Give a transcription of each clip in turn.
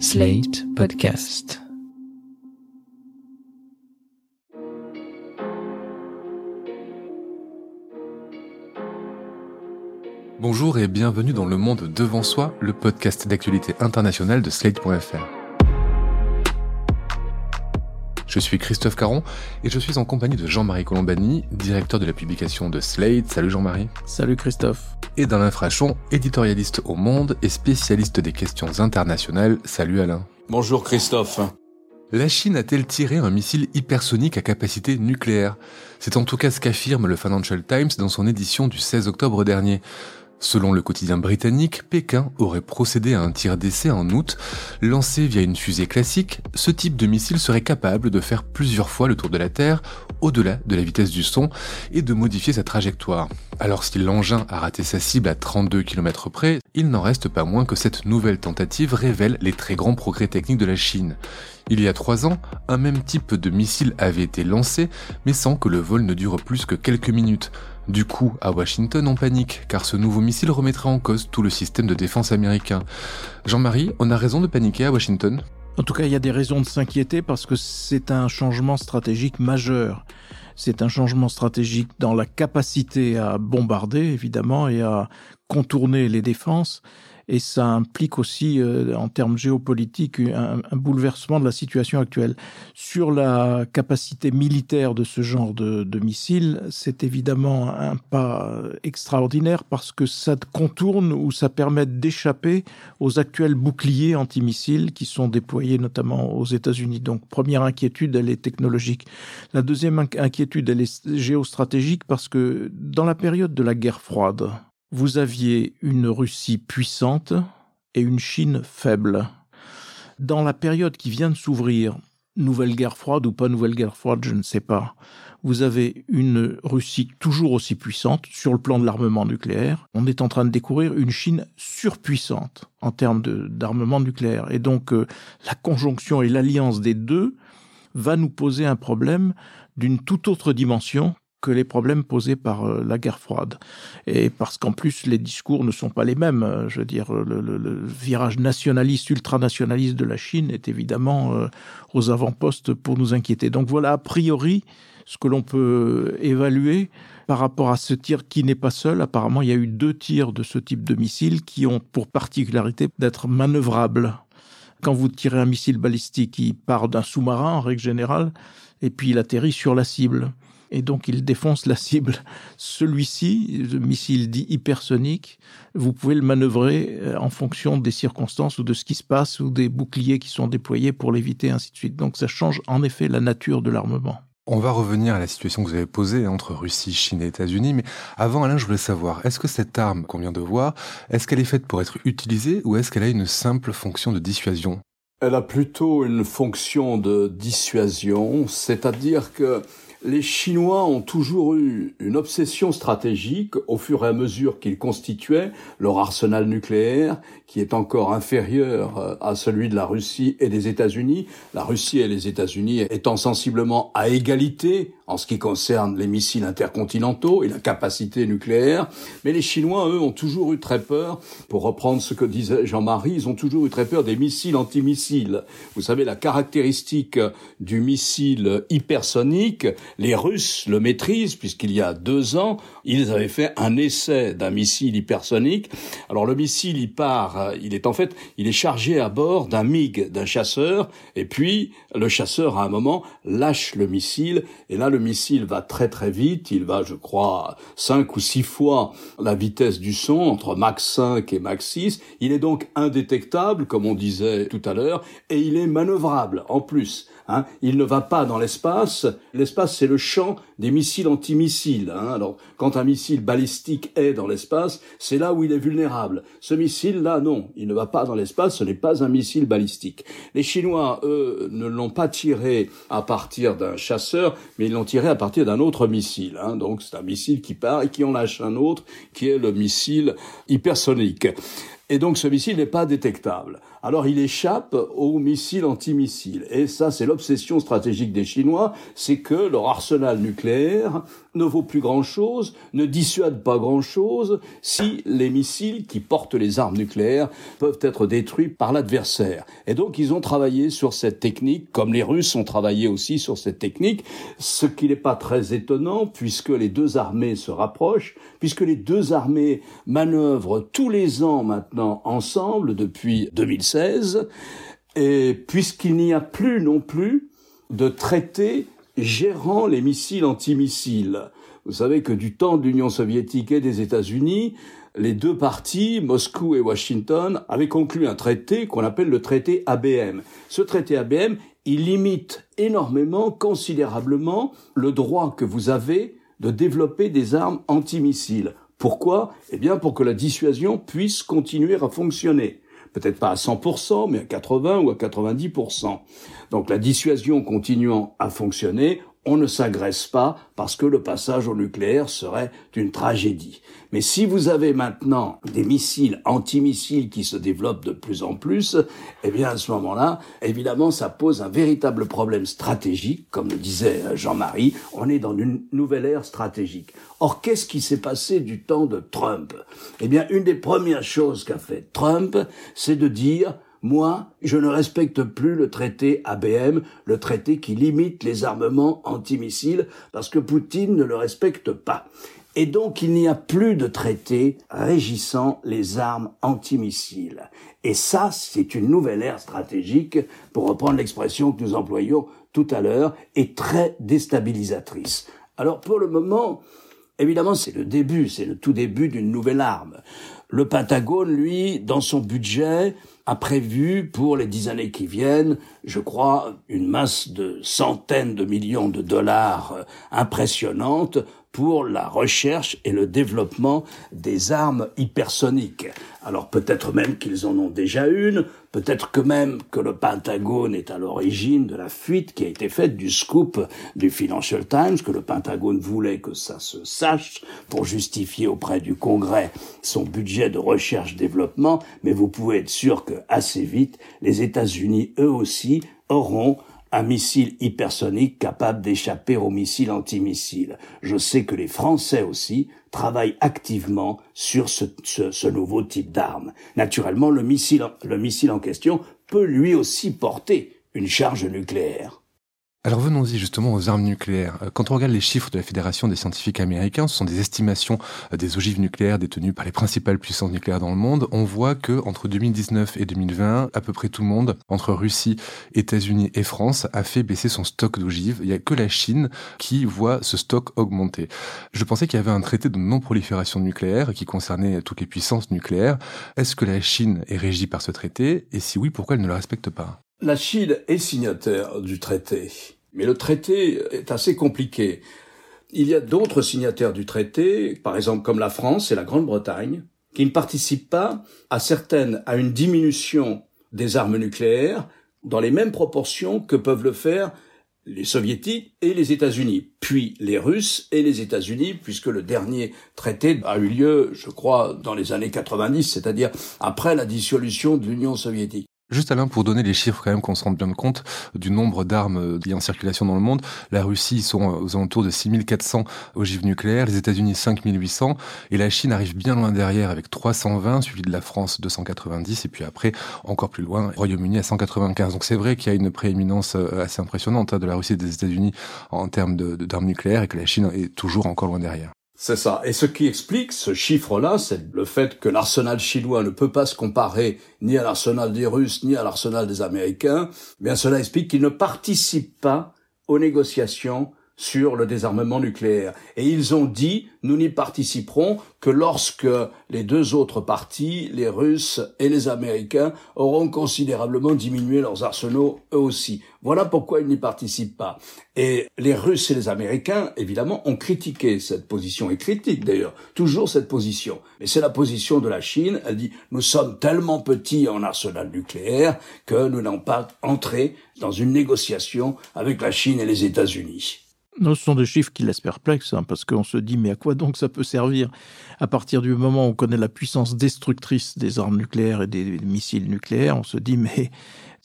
Slate Podcast. Bonjour et bienvenue dans Le Monde Devant Soi, le podcast d'actualité internationale de Slate.fr. Je suis Christophe Caron et je suis en compagnie de Jean-Marie Colombani, directeur de la publication de Slate. Salut Jean-Marie. Salut Christophe. Et d'Alain Frachon, éditorialiste au Monde et spécialiste des questions internationales. Salut Alain. Bonjour Christophe. La Chine a-t-elle tiré un missile hypersonique à capacité nucléaire? C'est en tout cas ce qu'affirme le Financial Times dans son édition du 16 octobre dernier. Selon le quotidien britannique, Pékin aurait procédé à un tir d'essai en août. Lancé via une fusée classique, ce type de missile serait capable de faire plusieurs fois le tour de la Terre, au-delà de la vitesse du son, et de modifier sa trajectoire. Alors si l'engin a raté sa cible à 32 km près, il n'en reste pas moins que cette nouvelle tentative révèle les très grands progrès techniques de la Chine. Il y a trois ans, un même type de missile avait été lancé, mais sans que le vol ne dure plus que quelques minutes. Du coup, à Washington, on panique, car ce nouveau missile remettrait en cause tout le système de défense américain. Jean-Marie, on a raison de paniquer à Washington En tout cas, il y a des raisons de s'inquiéter parce que c'est un changement stratégique majeur. C'est un changement stratégique dans la capacité à bombarder, évidemment, et à contourner les défenses et ça implique aussi, euh, en termes géopolitiques, un, un, bouleversement de la situation actuelle. Sur la capacité militaire de ce genre de, de missile, c'est évidemment un pas extraordinaire parce que ça contourne ou ça permet d'échapper aux actuels boucliers antimissiles qui sont déployés notamment aux États-Unis. Donc, première inquiétude, elle est technologique. La deuxième inquiétude, elle est géostratégique parce que dans la période de la guerre froide, vous aviez une Russie puissante et une Chine faible. Dans la période qui vient de s'ouvrir, nouvelle guerre froide ou pas nouvelle guerre froide, je ne sais pas, vous avez une Russie toujours aussi puissante sur le plan de l'armement nucléaire. On est en train de découvrir une Chine surpuissante en termes d'armement nucléaire. Et donc euh, la conjonction et l'alliance des deux va nous poser un problème d'une toute autre dimension que les problèmes posés par euh, la guerre froide. Et parce qu'en plus, les discours ne sont pas les mêmes. Euh, je veux dire, le, virage nationaliste, ultranationaliste de la Chine est évidemment euh, aux avant-postes pour nous inquiéter. Donc voilà, a priori, ce que l'on peut évaluer par rapport à ce tir qui n'est pas seul. Apparemment, il y a eu deux tirs de ce type de missile qui ont pour particularité d'être manœuvrables. Quand vous tirez un missile balistique, il part d'un sous-marin en règle générale, et puis il atterrit sur la cible et donc il défonce la cible. Celui-ci, le missile dit hypersonique, vous pouvez le manœuvrer euh, en fonction des circonstances ou de ce qui se passe ou des boucliers qui sont déployés pour l'éviter, ainsi de suite. Donc ça change en effet la nature de l'armement. On va revenir à la situation que vous avez posée entre Russie, Chine et États-Unis, mais avant Alain, je voulais savoir, est-ce que cette arme qu'on vient de voir, est-ce qu'elle est faite pour être utilisée ou est-ce qu'elle a une simple fonction de dissuasion? Elle a plutôt une fonction de dissuasion, c'est-à-dire que les Chinois ont toujours eu une obsession stratégique au fur et à mesure qu'ils constituaient leur arsenal nucléaire, qui est encore inférieur euh, à celui de la Russie et des États-Unis. La Russie et les États-Unis étant sensiblement à égalité en ce qui concerne les missiles intercontinentaux et la capacité nucléaire. Mais les Chinois, eux, ont toujours eu très peur, pour reprendre ce que disait Jean-Marie, ils ont toujours eu très peur des missiles antimissiles. Vous savez, la caractéristique du missile hypersonique, les Russes le maîtrisent, puisqu'il y a deux ans, ils avaient fait un essai d'un missile hypersonique. Alors le missile, il part, il est en fait, il est chargé à bord d'un MiG, d'un chasseur, et puis le chasseur, à un moment, lâche le missile, et là, le missile va très très vite, il va, je crois, cinq ou six fois la vitesse du son, entre Mach 5 et Mach 6. Il est donc indétectable, comme on disait tout à l'heure, et il est manœuvrable en plus. Hein. Il ne va pas dans l'espace. L'espace, c'est le champ des missiles antimissiles. Hein. Alors, quand un missile balistique est dans l'espace, c'est là où il est vulnérable. Ce missile-là, non, il ne va pas dans l'espace, ce n'est pas un missile balistique. Les Chinois, eux, ne l'ont pas tiré à partir d'un chasseur, mais ils l'ont tiré à partir d'un autre missile. Hein. Donc, c'est un missile qui part et qui en lâche un autre, qui est le missile hypersonique. Et donc ce missile n'est pas détectable. Alors il échappe aux missiles antimissile. Et ça, c'est l'obsession stratégique des Chinois, c'est que leur arsenal nucléaire ne vaut plus grand-chose, ne dissuade pas grand-chose si les missiles qui portent les armes nucléaires peuvent être détruits par l'adversaire. Et donc ils ont travaillé sur cette technique, comme les Russes ont travaillé aussi sur cette technique, ce qui n'est pas très étonnant puisque les deux armées se rapprochent, puisque les deux armées manœuvrent tous les ans maintenant ensemble depuis 2016, et puisqu'il n'y a plus non plus de traité gérant les missiles antimissiles. Vous savez que du temps de l'Union soviétique et des États-Unis, les deux parties, Moscou et Washington, avaient conclu un traité qu'on appelle le traité ABM. Ce traité ABM, il limite énormément, considérablement, le droit que vous avez de développer des armes antimissiles. Pourquoi? Eh bien pour que la dissuasion puisse continuer à fonctionner peut-être pas à 100%, mais à 80 ou à 90%. Donc la dissuasion continuant à fonctionner, on ne s'agresse pas parce que le passage au nucléaire serait une tragédie. Mais si vous avez maintenant des missiles antimissiles qui se développent de plus en plus, eh bien à ce moment-là, évidemment, ça pose un véritable problème stratégique, comme le disait Jean-Marie, on est dans une nouvelle ère stratégique. Or, qu'est-ce qui s'est passé du temps de Trump? Eh bien, une des premières choses qu'a fait Trump, c'est de dire moi, je ne respecte plus le traité ABM, le traité qui limite les armements antimissiles, parce que Poutine ne le respecte pas. Et donc il n'y a plus de traité régissant les armes antimissiles. Et ça, c'est une nouvelle ère stratégique, pour reprendre l'expression que nous employons tout à l'heure, et très déstabilisatrice. Alors pour le moment, évidemment, c'est le début, c'est le tout début d'une nouvelle arme. Le Pentagone, lui, dans son budget, a prévu pour les dix années qui viennent, je crois, une masse de centaines de millions de dollars euh, impressionnante pour la recherche et le développement des armes hypersoniques. Alors peut-être même qu'ils en ont déjà une, peut-être que même que le Pentagone est à l'origine de la fuite qui a été faite du scoop du Financial Times, que le Pentagone voulait que ça se sache pour justifier auprès du Congrès son budget de recherche-développement, mais vous pouvez être sûr que assez vite, les États-Unis, eux aussi, auront un missile hypersonique capable d'échapper aux missiles antimissiles. Je sais que les Français aussi travaillent activement sur ce, nouveau type d'arme. Naturellement, le missile, le missile en question peut lui aussi porter une charge nucléaire. Alors venons-y justement aux armes nucléaires. Euh, quand on regarde les chiffres de la Fédération des scientifiques américains, ce sont des estimations euh, des ogives nucléaires détenues par les principales puissances nucléaires dans le monde. On voit que entre 2019 et 2020, à peu près tout le monde, entre Russie, États-Unis et France, a fait baisser son stock d'ogives. Il n'y a que la Chine qui voit ce stock augmenter. Je pensais qu'il y avait un traité de non-prolifération nucléaire qui concernait toutes les puissances nucléaires. Est-ce que la Chine est régie par ce traité? Et si oui, pourquoi elle ne le respecte pas? La Chine est signataire du traité, mais le traité est assez compliqué. Il y a d'autres signataires du traité, par exemple comme la France et la Grande-Bretagne, qui ne participent pas à certaines, à une diminution des armes nucléaires dans les mêmes proportions que peuvent le faire les soviétiques et les États-Unis, puis les Russes et les États-Unis, puisque le dernier traité a eu lieu, je crois, dans les années 90, c'est-à-dire après la dissolution de l'Union soviétique. Juste Alain, pour donner les chiffres quand même qu'on se rende bien compte du nombre d'armes en circulation dans le monde, la Russie, ils sont aux alentours de 6400 ogives nucléaires, les États-Unis 5800, et la Chine arrive bien loin derrière avec 320, suivi de la France 290, et puis après, encore plus loin, Royaume-Uni à 195. Donc c'est vrai qu'il y a une prééminence euh, assez impressionnante hein, de la Russie et des États-Unis en termes d'armes nucléaires, et que la Chine est toujours encore loin derrière. C'est ça. Et ce qui explique ce chiffre-là, c'est le fait que l'arsenal chinois ne peut pas se comparer ni à l'arsenal des Russes, ni à l'arsenal des Américains. Bien, cela explique qu'ils ne participent pas aux négociations sur le désarmement nucléaire. Et ils ont dit, nous n'y participerons que lorsque les deux autres parties, les Russes et les Américains, auront considérablement diminué leurs arsenaux eux aussi. Voilà pourquoi ils n'y participent pas. Et les Russes et les Américains, évidemment, ont critiqué cette position, et critiquent d'ailleurs toujours cette position. Mais c'est la position de la Chine, elle dit, nous sommes tellement petits en arsenal nucléaire que nous n'allons pas entrer dans une négociation avec la Chine et les États-Unis. Ce sont des chiffres qui laissent perplexe, hein, parce qu'on se dit, mais à quoi donc ça peut servir? À partir du moment où on connaît la puissance destructrice des armes nucléaires et des missiles nucléaires, on se dit, mais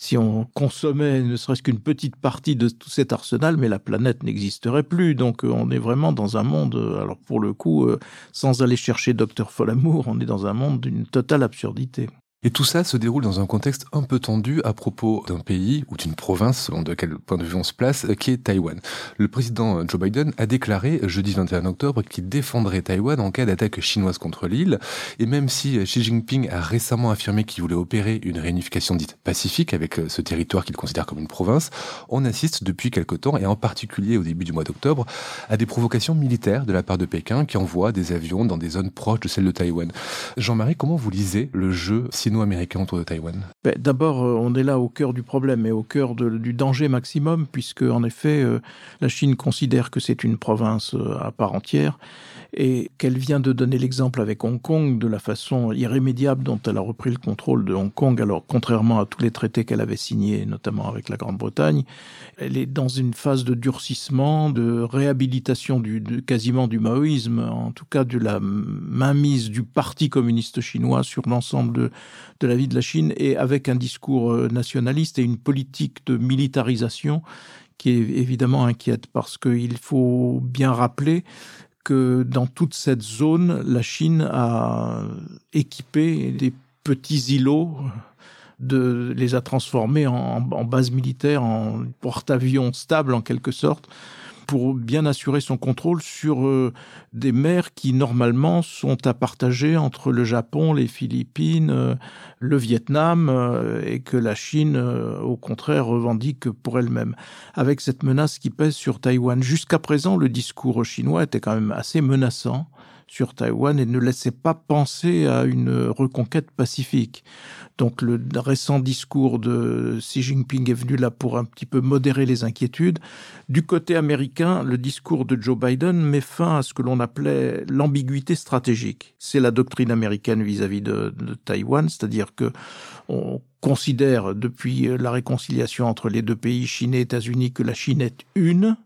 si on consommait ne serait-ce qu'une petite partie de tout cet arsenal, mais la planète n'existerait plus. Donc euh, on est vraiment dans un monde, euh, alors pour le coup, euh, sans aller chercher Docteur Folamour, on est dans un monde d'une totale absurdité. Et tout ça se déroule dans un contexte un peu tendu à propos d'un pays ou d'une province, selon de quel point de vue on se place, qui est Taïwan. Le président Joe Biden a déclaré jeudi 21 octobre qu'il défendrait Taïwan en cas d'attaque chinoise contre l'île. Et même si Xi Jinping a récemment affirmé qu'il voulait opérer une réunification dite pacifique avec ce territoire qu'il considère comme une province, on assiste depuis quelque temps, et en particulier au début du mois d'octobre, à des provocations militaires de la part de Pékin qui envoie des avions dans des zones proches de celles de Taïwan. Jean-Marie, comment vous lisez le jeu sino-américain autour de Taïwan ben, D'abord, euh, on est là au cœur du problème et au cœur du danger maximum, puisque en effet, euh, la Chine considère que c'est une province euh, à part entière et qu'elle vient de donner l'exemple avec Hong Kong de la façon irrémédiable dont elle a repris le contrôle de Hong Kong. Alors, contrairement à tous les traités qu'elle avait signés, notamment avec la Grande-Bretagne, elle est dans une phase de durcissement, de réhabilitation du, quasiment du maoïsme, en tout cas de la mainmise du Parti communiste chinois sur l'ensemble de, de la vie de la Chine et avec un discours euh, nationaliste et une politique de militarisation qui est évidemment inquiète parce qu'il faut bien rappeler que dans toute cette zone, la Chine a équipé des petits îlots de les a transformés en, en base militaire, en porte-avions stable en quelque sorte, pour bien assurer son contrôle sur euh, des mers qui normalement sont à partager entre le Japon, les Philippines, euh, le Vietnam euh, et que la Chine au contraire revendique pour elle-même. Avec cette menace qui pèse sur Taïwan, jusqu'à présent le discours chinois était quand même assez menaçant sur Taïwan et ne laissait pas penser à une reconquête pacifique. Donc le récent discours de Xi Jinping est venu là pour un petit peu modérer les inquiétudes. Du côté américain, le discours de Joe Biden met fin à ce que l'on appelait l'ambiguïté stratégique. C'est la doctrine américaine vis-à-vis -vis de, de Taïwan, c'est-à-dire que on considère depuis la réconciliation entre les deux pays, Chine et États-Unis, que la Chine est une,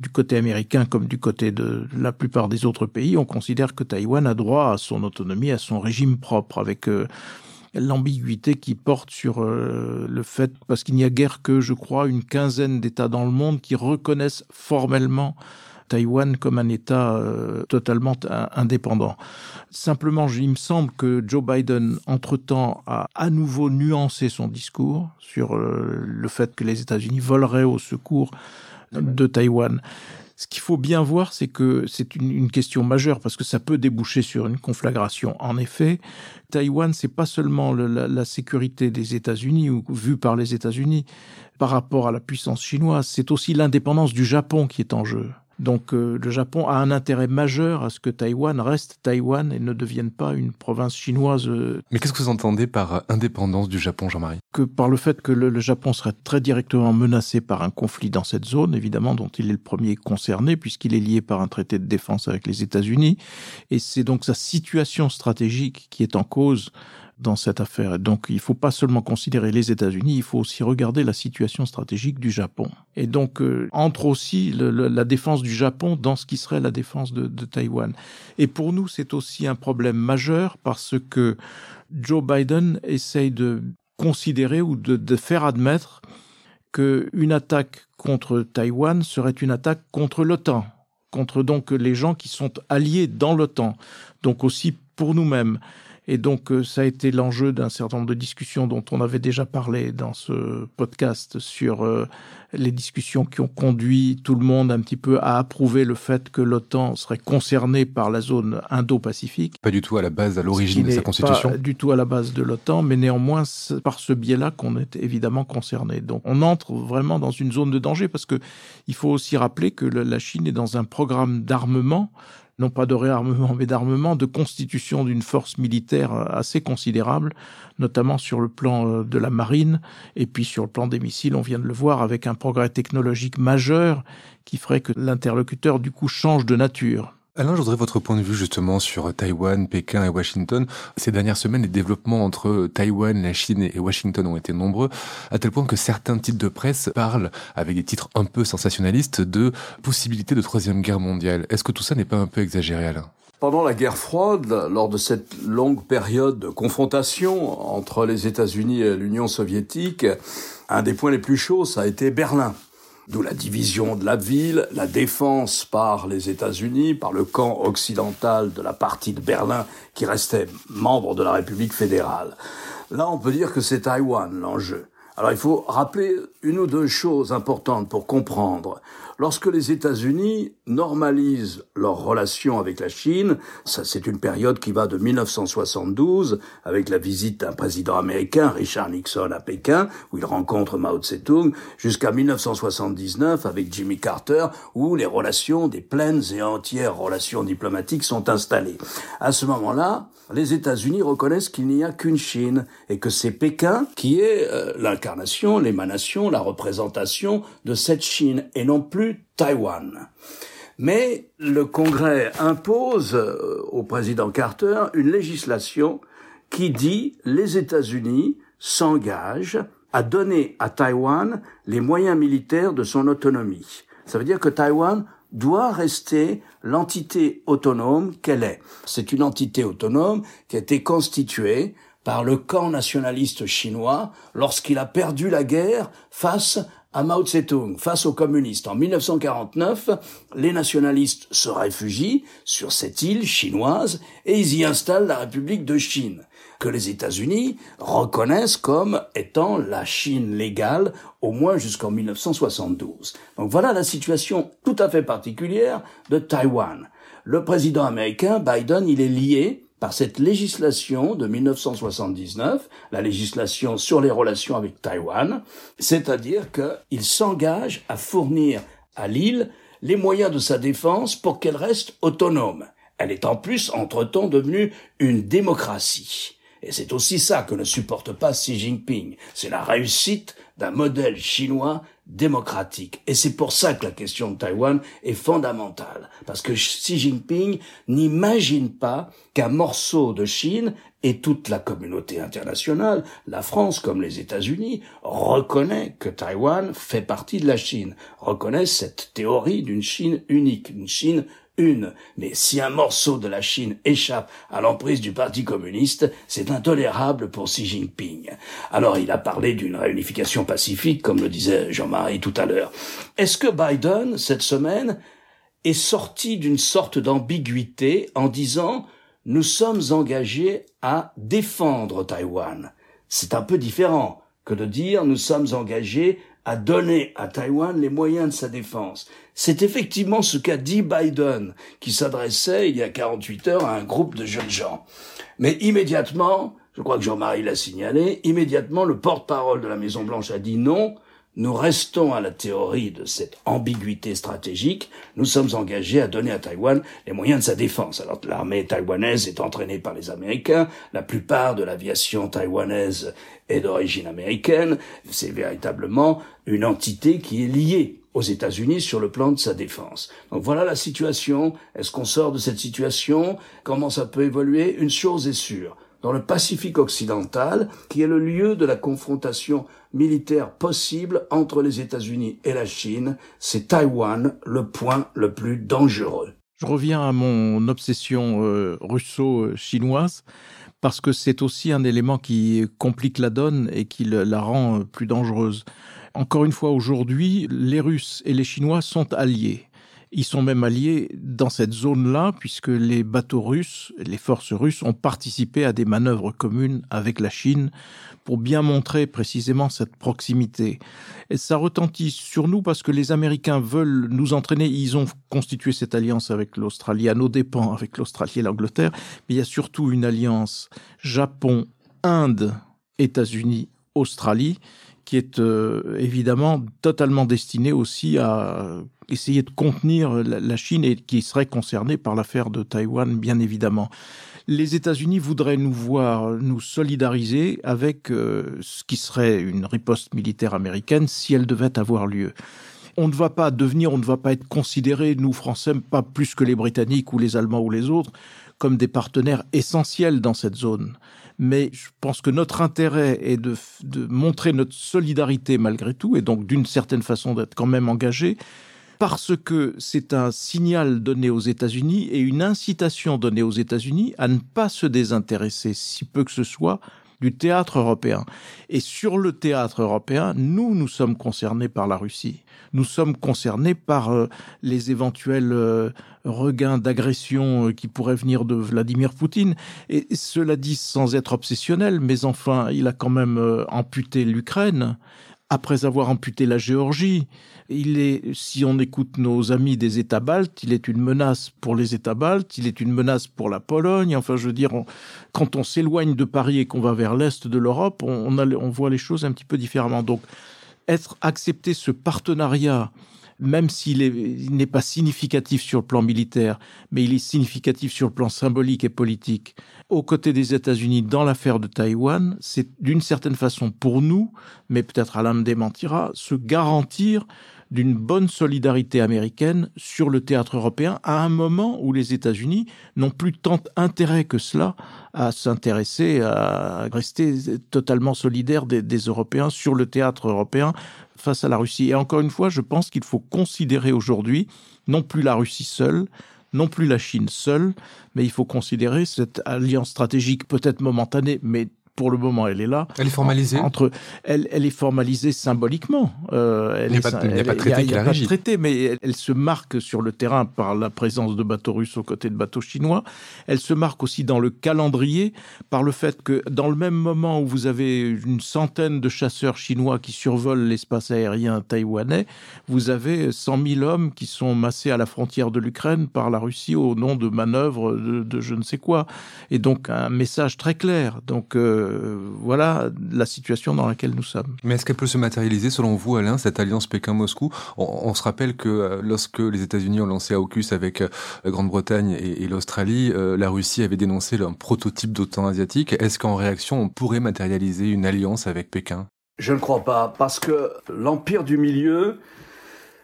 du côté américain comme du côté de la plupart des autres pays, on considère que Taïwan a droit à son autonomie, à son régime propre, avec euh, l'ambiguïté qui porte sur euh, le fait, parce qu'il n'y a guère que, je crois, une quinzaine d'États dans le monde qui reconnaissent formellement Taïwan comme un État euh, totalement indépendant. Simplement, il me semble que Joe Biden, entre-temps, a à nouveau nuancé son discours sur le fait que les États-Unis voleraient au secours de Taïwan. Ce qu'il faut bien voir, c'est que c'est une, question majeure parce que ça peut déboucher sur une conflagration. En effet, Taïwan, c'est pas seulement le, la, la, sécurité des États-Unis ou vue par les États-Unis par rapport à la puissance chinoise, c'est aussi l'indépendance du Japon qui est en jeu. Donc euh, le Japon a un intérêt majeur à ce que Taïwan reste Taïwan et ne devienne pas une province chinoise. Euh, Mais qu'est-ce que vous entendez par indépendance du Japon, Jean-Marie? Que par le fait que le, le, Japon serait très directement menacé par un conflit dans cette zone, évidemment, dont il est le premier concerné, puisqu'il est lié par un traité de défense avec les États-Unis. Et c'est donc sa situation stratégique qui est en cause dans cette affaire. Donc il ne faut pas seulement considérer les États-Unis, il faut aussi regarder la situation stratégique du Japon. Et donc euh, entre aussi la défense du Japon dans ce qui serait la défense de, de Taïwan. Et pour nous, c'est aussi un problème majeur parce que Joe Biden essaye de considérer ou de, de faire admettre qu'une attaque contre Taïwan serait une attaque contre l'OTAN, contre donc les gens qui sont alliés dans l'OTAN, donc aussi pour nous-mêmes. Et donc, euh, ça a été l'enjeu d'un certain nombre de discussions dont on avait déjà parlé dans ce podcast sur euh, les discussions qui ont conduit tout le monde un petit peu à approuver le fait que l'OTAN serait concernée par la zone Indo-Pacifique. Pas du tout à la base, à l'origine de sa constitution. Pas du tout à la base de l'OTAN, mais néanmoins, par ce biais-là qu'on est évidemment concerné. Donc, on entre vraiment dans une zone de danger parce que il faut aussi rappeler que la Chine est dans un programme d'armement non pas de réarmement, mais d'armement, de constitution d'une force militaire assez considérable, notamment sur le plan de la marine, et puis sur le plan des missiles, on vient de le voir, avec un progrès technologique majeur qui ferait que l'interlocuteur, du coup, change de nature. Alain, je voudrais votre point de vue justement sur Taïwan, Pékin et Washington. Ces dernières semaines, les développements entre Taïwan, la Chine et Washington ont été nombreux, à tel point que certains titres de presse parlent, avec des titres un peu sensationnalistes, de possibilité de troisième guerre mondiale. Est-ce que tout ça n'est pas un peu exagéré, Alain? Pendant la guerre froide, lors de cette longue période de confrontation entre les États-Unis et l'Union soviétique, un des points les plus chauds, ça a été Berlin. D'où la division de la ville, la défense par les États-Unis, par le camp occidental de la partie de Berlin qui restait membre de la République fédérale. Là, on peut dire que c'est Taïwan l'enjeu. Alors il faut rappeler une ou deux choses importantes pour comprendre. Lorsque les États-Unis normalisent leurs relations avec la Chine, ça c'est une période qui va de 1972 avec la visite d'un président américain, Richard Nixon à Pékin, où il rencontre Mao Tse-tung, jusqu'à 1979 avec Jimmy Carter, où les relations, des pleines et entières relations diplomatiques sont installées. À ce moment-là, les États-Unis reconnaissent qu'il n'y a qu'une Chine et que c'est Pékin qui est euh, l'incarnation, l'émanation, la représentation de cette Chine et non plus Taïwan. Mais le Congrès impose euh, au président Carter une législation qui dit les États-Unis s'engagent à donner à Taïwan les moyens militaires de son autonomie. Ça veut dire que Taïwan doit rester l'entité autonome qu'elle est. C'est une entité autonome qui a été constituée par le camp nationaliste chinois lorsqu'il a perdu la guerre face à Mao Tse-tung, face aux communistes. En 1949, les nationalistes se réfugient sur cette île chinoise et ils y installent la République de Chine que les États-Unis reconnaissent comme étant la Chine légale au moins jusqu'en 1972. Donc voilà la situation tout à fait particulière de Taïwan. Le président américain Biden, il est lié par cette législation de 1979, la législation sur les relations avec Taïwan, c'est-à-dire qu'il s'engage à fournir à l'île les moyens de sa défense pour qu'elle reste autonome. Elle est en plus, entre-temps, devenue une démocratie. Et c'est aussi ça que ne supporte pas Xi Jinping. C'est la réussite d'un modèle chinois démocratique. Et c'est pour ça que la question de Taïwan est fondamentale. Parce que Xi Jinping n'imagine pas qu'un morceau de Chine et toute la communauté internationale, la France comme les États-Unis, reconnaît que Taïwan fait partie de la Chine, reconnaît cette théorie d'une Chine unique, une Chine une. Mais si un morceau de la Chine échappe à l'emprise du Parti communiste, c'est intolérable pour Xi Jinping. Alors il a parlé d'une réunification pacifique, comme le disait Jean-Marie tout à l'heure. Est-ce que Biden, cette semaine, est sorti d'une sorte d'ambiguïté en disant nous sommes engagés à défendre Taïwan. C'est un peu différent que de dire nous sommes engagés à donner à Taïwan les moyens de sa défense. C'est effectivement ce qu'a dit Biden, qui s'adressait il y a 48 heures à un groupe de jeunes gens. Mais immédiatement, je crois que Jean-Marie l'a signalé, immédiatement le porte-parole de la Maison-Blanche a dit non, nous restons à la théorie de cette ambiguïté stratégique. Nous sommes engagés à donner à Taïwan les moyens de sa défense. Alors l'armée taïwanaise est entraînée par les Américains. La plupart de l'aviation taïwanaise est d'origine américaine. C'est véritablement une entité qui est liée aux États-Unis sur le plan de sa défense. Donc voilà la situation. Est-ce qu'on sort de cette situation? Comment ça peut évoluer? Une chose est sûre dans le Pacifique occidental, qui est le lieu de la confrontation militaire possible entre les États-Unis et la Chine, c'est Taïwan le point le plus dangereux. Je reviens à mon obsession euh, russo-chinoise parce que c'est aussi un élément qui complique la donne et qui la rend plus dangereuse. Encore une fois, aujourd'hui, les Russes et les Chinois sont alliés. Ils sont même alliés dans cette zone-là, puisque les bateaux russes, les forces russes ont participé à des manœuvres communes avec la Chine pour bien montrer précisément cette proximité. Et ça retentit sur nous parce que les Américains veulent nous entraîner. Ils ont constitué cette alliance avec l'Australie, à nos dépens, avec l'Australie et l'Angleterre. Mais il y a surtout une alliance Japon, Inde, États-Unis, Australie qui est euh, évidemment totalement destiné aussi à essayer de contenir la, Chine et qui serait concernée par l'affaire de Taïwan, bien évidemment. Les États-Unis voudraient nous voir nous solidariser avec euh, ce qui serait une riposte militaire américaine si elle devait avoir lieu on ne va pas devenir, on ne va pas être considérés, nous Français, pas plus que les Britanniques ou les Allemands ou les autres, comme des partenaires essentiels dans cette zone mais je pense que notre intérêt est de, montrer notre solidarité malgré tout, et donc d'une certaine façon d'être quand même engagé. Parce que c'est un signal donné aux États-Unis et une incitation donnée aux États-Unis à ne pas se désintéresser, si peu que ce soit, du théâtre européen. Et sur le théâtre européen, nous, nous sommes concernés par la Russie. Nous sommes concernés par euh, les éventuels euh, regains d'agression euh, qui pourraient venir de Vladimir Poutine. Et cela dit sans être obsessionnel, mais enfin, il a quand même amputé l'Ukraine après avoir amputé la Géorgie. Il est, si on écoute nos amis des États baltes, il est une menace pour les États baltes, il est une menace pour la Pologne. Enfin, je veux dire, quand on s'éloigne de Paris et qu'on va vers l'est de l'Europe, on, on voit les choses un petit peu différemment. Donc, être accepter ce partenariat même s'il n'est pas significatif sur le plan militaire, mais il est significatif sur le plan symbolique et politique, aux côtés des États-Unis dans l'affaire de Taïwan, c'est d'une certaine façon pour nous, mais peut-être Alain me démentira, se garantir d'une bonne solidarité américaine sur le théâtre européen à un moment où les États-Unis n'ont plus tant intérêt que cela à s'intéresser, à rester totalement solidaires des, des, Européens sur le théâtre européen face à la Russie. Et encore une fois, je pense qu'il faut considérer aujourd'hui non plus la Russie seule, non plus la Chine seule, mais il faut considérer cette alliance stratégique peut-être momentanée, mais pour le moment, elle est là. Elle est formalisée. Entre, elle, elle est formalisée symboliquement. Euh, n'y a, pas, de traité qui la régit. traité, mais elle, se marque sur le terrain par la présence de bateaux russes aux côtés de bateaux chinois. Elle se marque aussi dans le calendrier par le fait que dans le même moment où vous avez une centaine de chasseurs chinois qui survolent l'espace aérien taïwanais, vous avez 100 000 hommes qui sont massés à la frontière de l'Ukraine par la Russie au nom de manœuvres de, de, je ne sais quoi. Et donc un message très clair. Donc euh, voilà la situation dans laquelle nous sommes. Mais est-ce qu'elle peut se matérialiser, selon vous, Alain, cette alliance Pékin-Moscou? On, se rappelle que euh, lorsque les États-Unis ont lancé AUKUS avec la euh, Grande-Bretagne et, l'Australie, euh, la Russie avait dénoncé un prototype d'OTAN asiatique. Est-ce qu'en réaction, on pourrait matérialiser une alliance avec Pékin? Je ne crois pas, parce que l'Empire du Milieu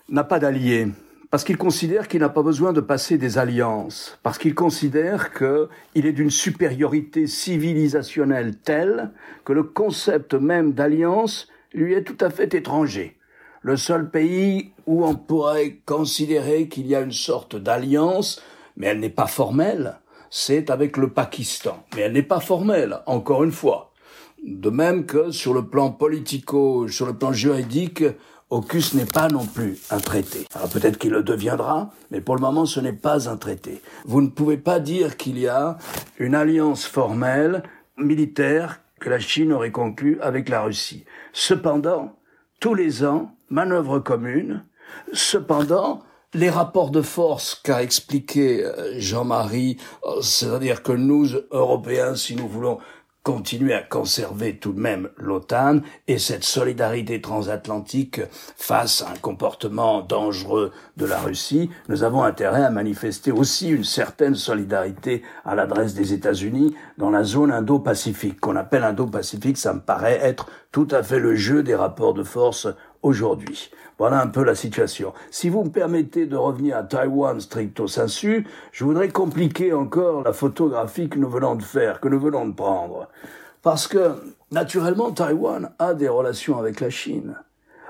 n'a pas d'alliés parce qu'il considère qu'il n'a pas besoin de passer des alliances, parce qu'il considère qu'il est d'une supériorité civilisationnelle telle que le concept même d'alliance lui est tout à fait étranger. Le seul pays où on pourrait considérer qu'il y a une sorte d'alliance, mais elle n'est pas formelle, c'est avec le Pakistan. Mais elle n'est pas formelle, encore une fois. De même que sur le plan politico, sur le plan juridique, AUKUS n'est pas non plus un traité. Alors peut-être qu'il le deviendra, mais pour le moment ce n'est pas un traité. Vous ne pouvez pas dire qu'il y a une alliance formelle militaire que la Chine aurait conclue avec la Russie. Cependant, tous les ans, manœuvre commune. Cependant, les rapports de force qu'a expliqué euh, Jean-Marie, euh, c'est-à-dire que nous, Européens, si nous voulons continuer à conserver tout de même l'OTAN et cette solidarité transatlantique face à un comportement dangereux de la Russie, nous avons intérêt à manifester aussi une certaine solidarité à l'adresse des États-Unis dans la zone Indo-Pacifique. Qu'on appelle Indo-Pacifique, ça me paraît être tout à fait le jeu des rapports de force aujourd'hui. Voilà un peu la situation. Si vous me permettez de revenir à Taïwan stricto sensu, je voudrais compliquer encore la photographie que nous venons de faire, que nous venons de prendre. Parce que, naturellement, Taïwan a des relations avec la Chine.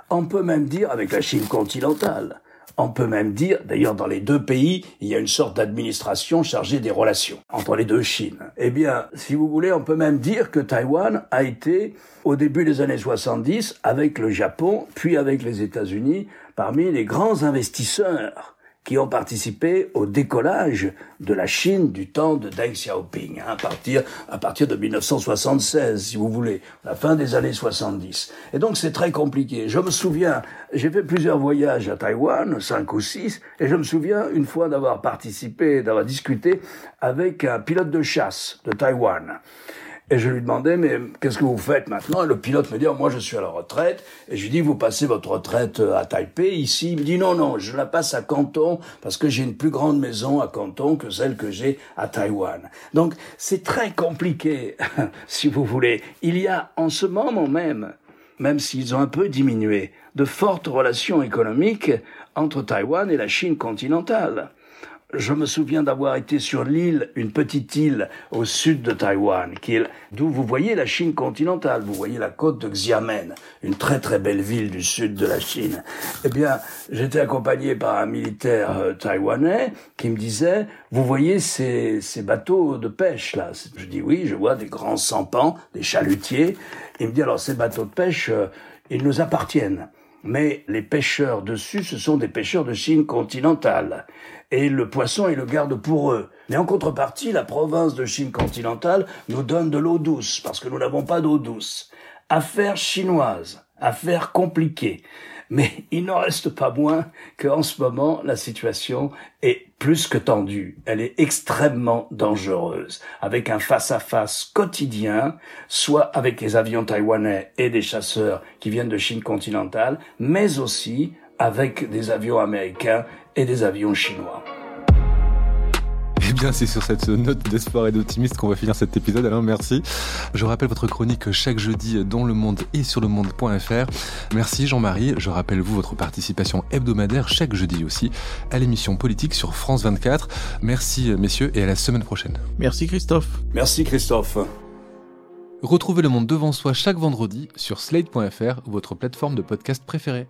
On peut même dire avec la Chine continentale. On peut même dire, d'ailleurs dans les deux pays, il y a une sorte d'administration chargée des relations entre les deux Chines. Eh bien, si vous voulez, on peut même dire que Taïwan a été, au début des années 70, avec le Japon, puis avec les États-Unis, parmi les grands investisseurs qui ont participé au décollage de la Chine du temps de Deng Xiaoping, hein, à partir à partir de 1976, si vous voulez, la fin des années 70. Et donc c'est très compliqué. Je me souviens, j'ai fait plusieurs voyages à Taïwan, cinq ou six, et je me souviens une fois d'avoir participé, d'avoir discuté avec un pilote de chasse de Taïwan. Et je lui demandais, mais qu'est-ce que vous faites maintenant? Et le pilote me dit, oh, moi je suis à la retraite. Et je lui dis, vous passez votre retraite euh, à Taipei, ici Il me dit, non, non, je la passe à Canton parce que j'ai une plus grande maison à Canton que celle que j'ai à Taïwan. Donc c'est très compliqué, si vous voulez. Il y a en ce moment même, même s'ils ont un peu diminué, de fortes relations économiques entre Taïwan et la Chine continentale. Je me souviens d'avoir été sur l'île, une petite île au sud de Taïwan, d'où vous voyez la Chine continentale, vous voyez la côte de Xiamen, une très très belle ville du sud de la Chine. Eh bien, j'étais accompagné par un militaire euh, taïwanais qui me disait, vous voyez ces, ces bateaux de pêche là? Je dis oui, je vois des grands sampans, des chalutiers. Il me dit alors ces bateaux de pêche, euh, ils nous appartiennent mais les pêcheurs dessus, ce sont des pêcheurs de Chine continentale. Et le poisson, ils le gardent pour eux. Mais en contrepartie, la province de Chine continentale nous donne de l'eau douce, parce que nous n'avons pas d'eau douce. Affaire chinoise, affaire compliquée. Mais il n'en reste pas moins qu'en ce moment, la situation est plus que tendue. Elle est extrêmement dangereuse, avec un face-à-face quotidien, soit avec les avions taïwanais et des chasseurs qui viennent de Chine continentale, mais aussi avec des avions américains et des avions chinois. Eh bien, c'est sur cette note d'espoir et d'optimisme qu'on va finir cet épisode. Alors, merci. Je rappelle votre chronique chaque jeudi dans Le Monde et sur le monde.fr. Merci Jean-Marie. Je rappelle vous votre participation hebdomadaire chaque jeudi aussi à l'émission politique sur France 24. Merci messieurs et à la semaine prochaine. Merci Christophe. Merci Christophe. Retrouvez Le Monde devant soi chaque vendredi sur slate.fr, votre plateforme de podcast préférée.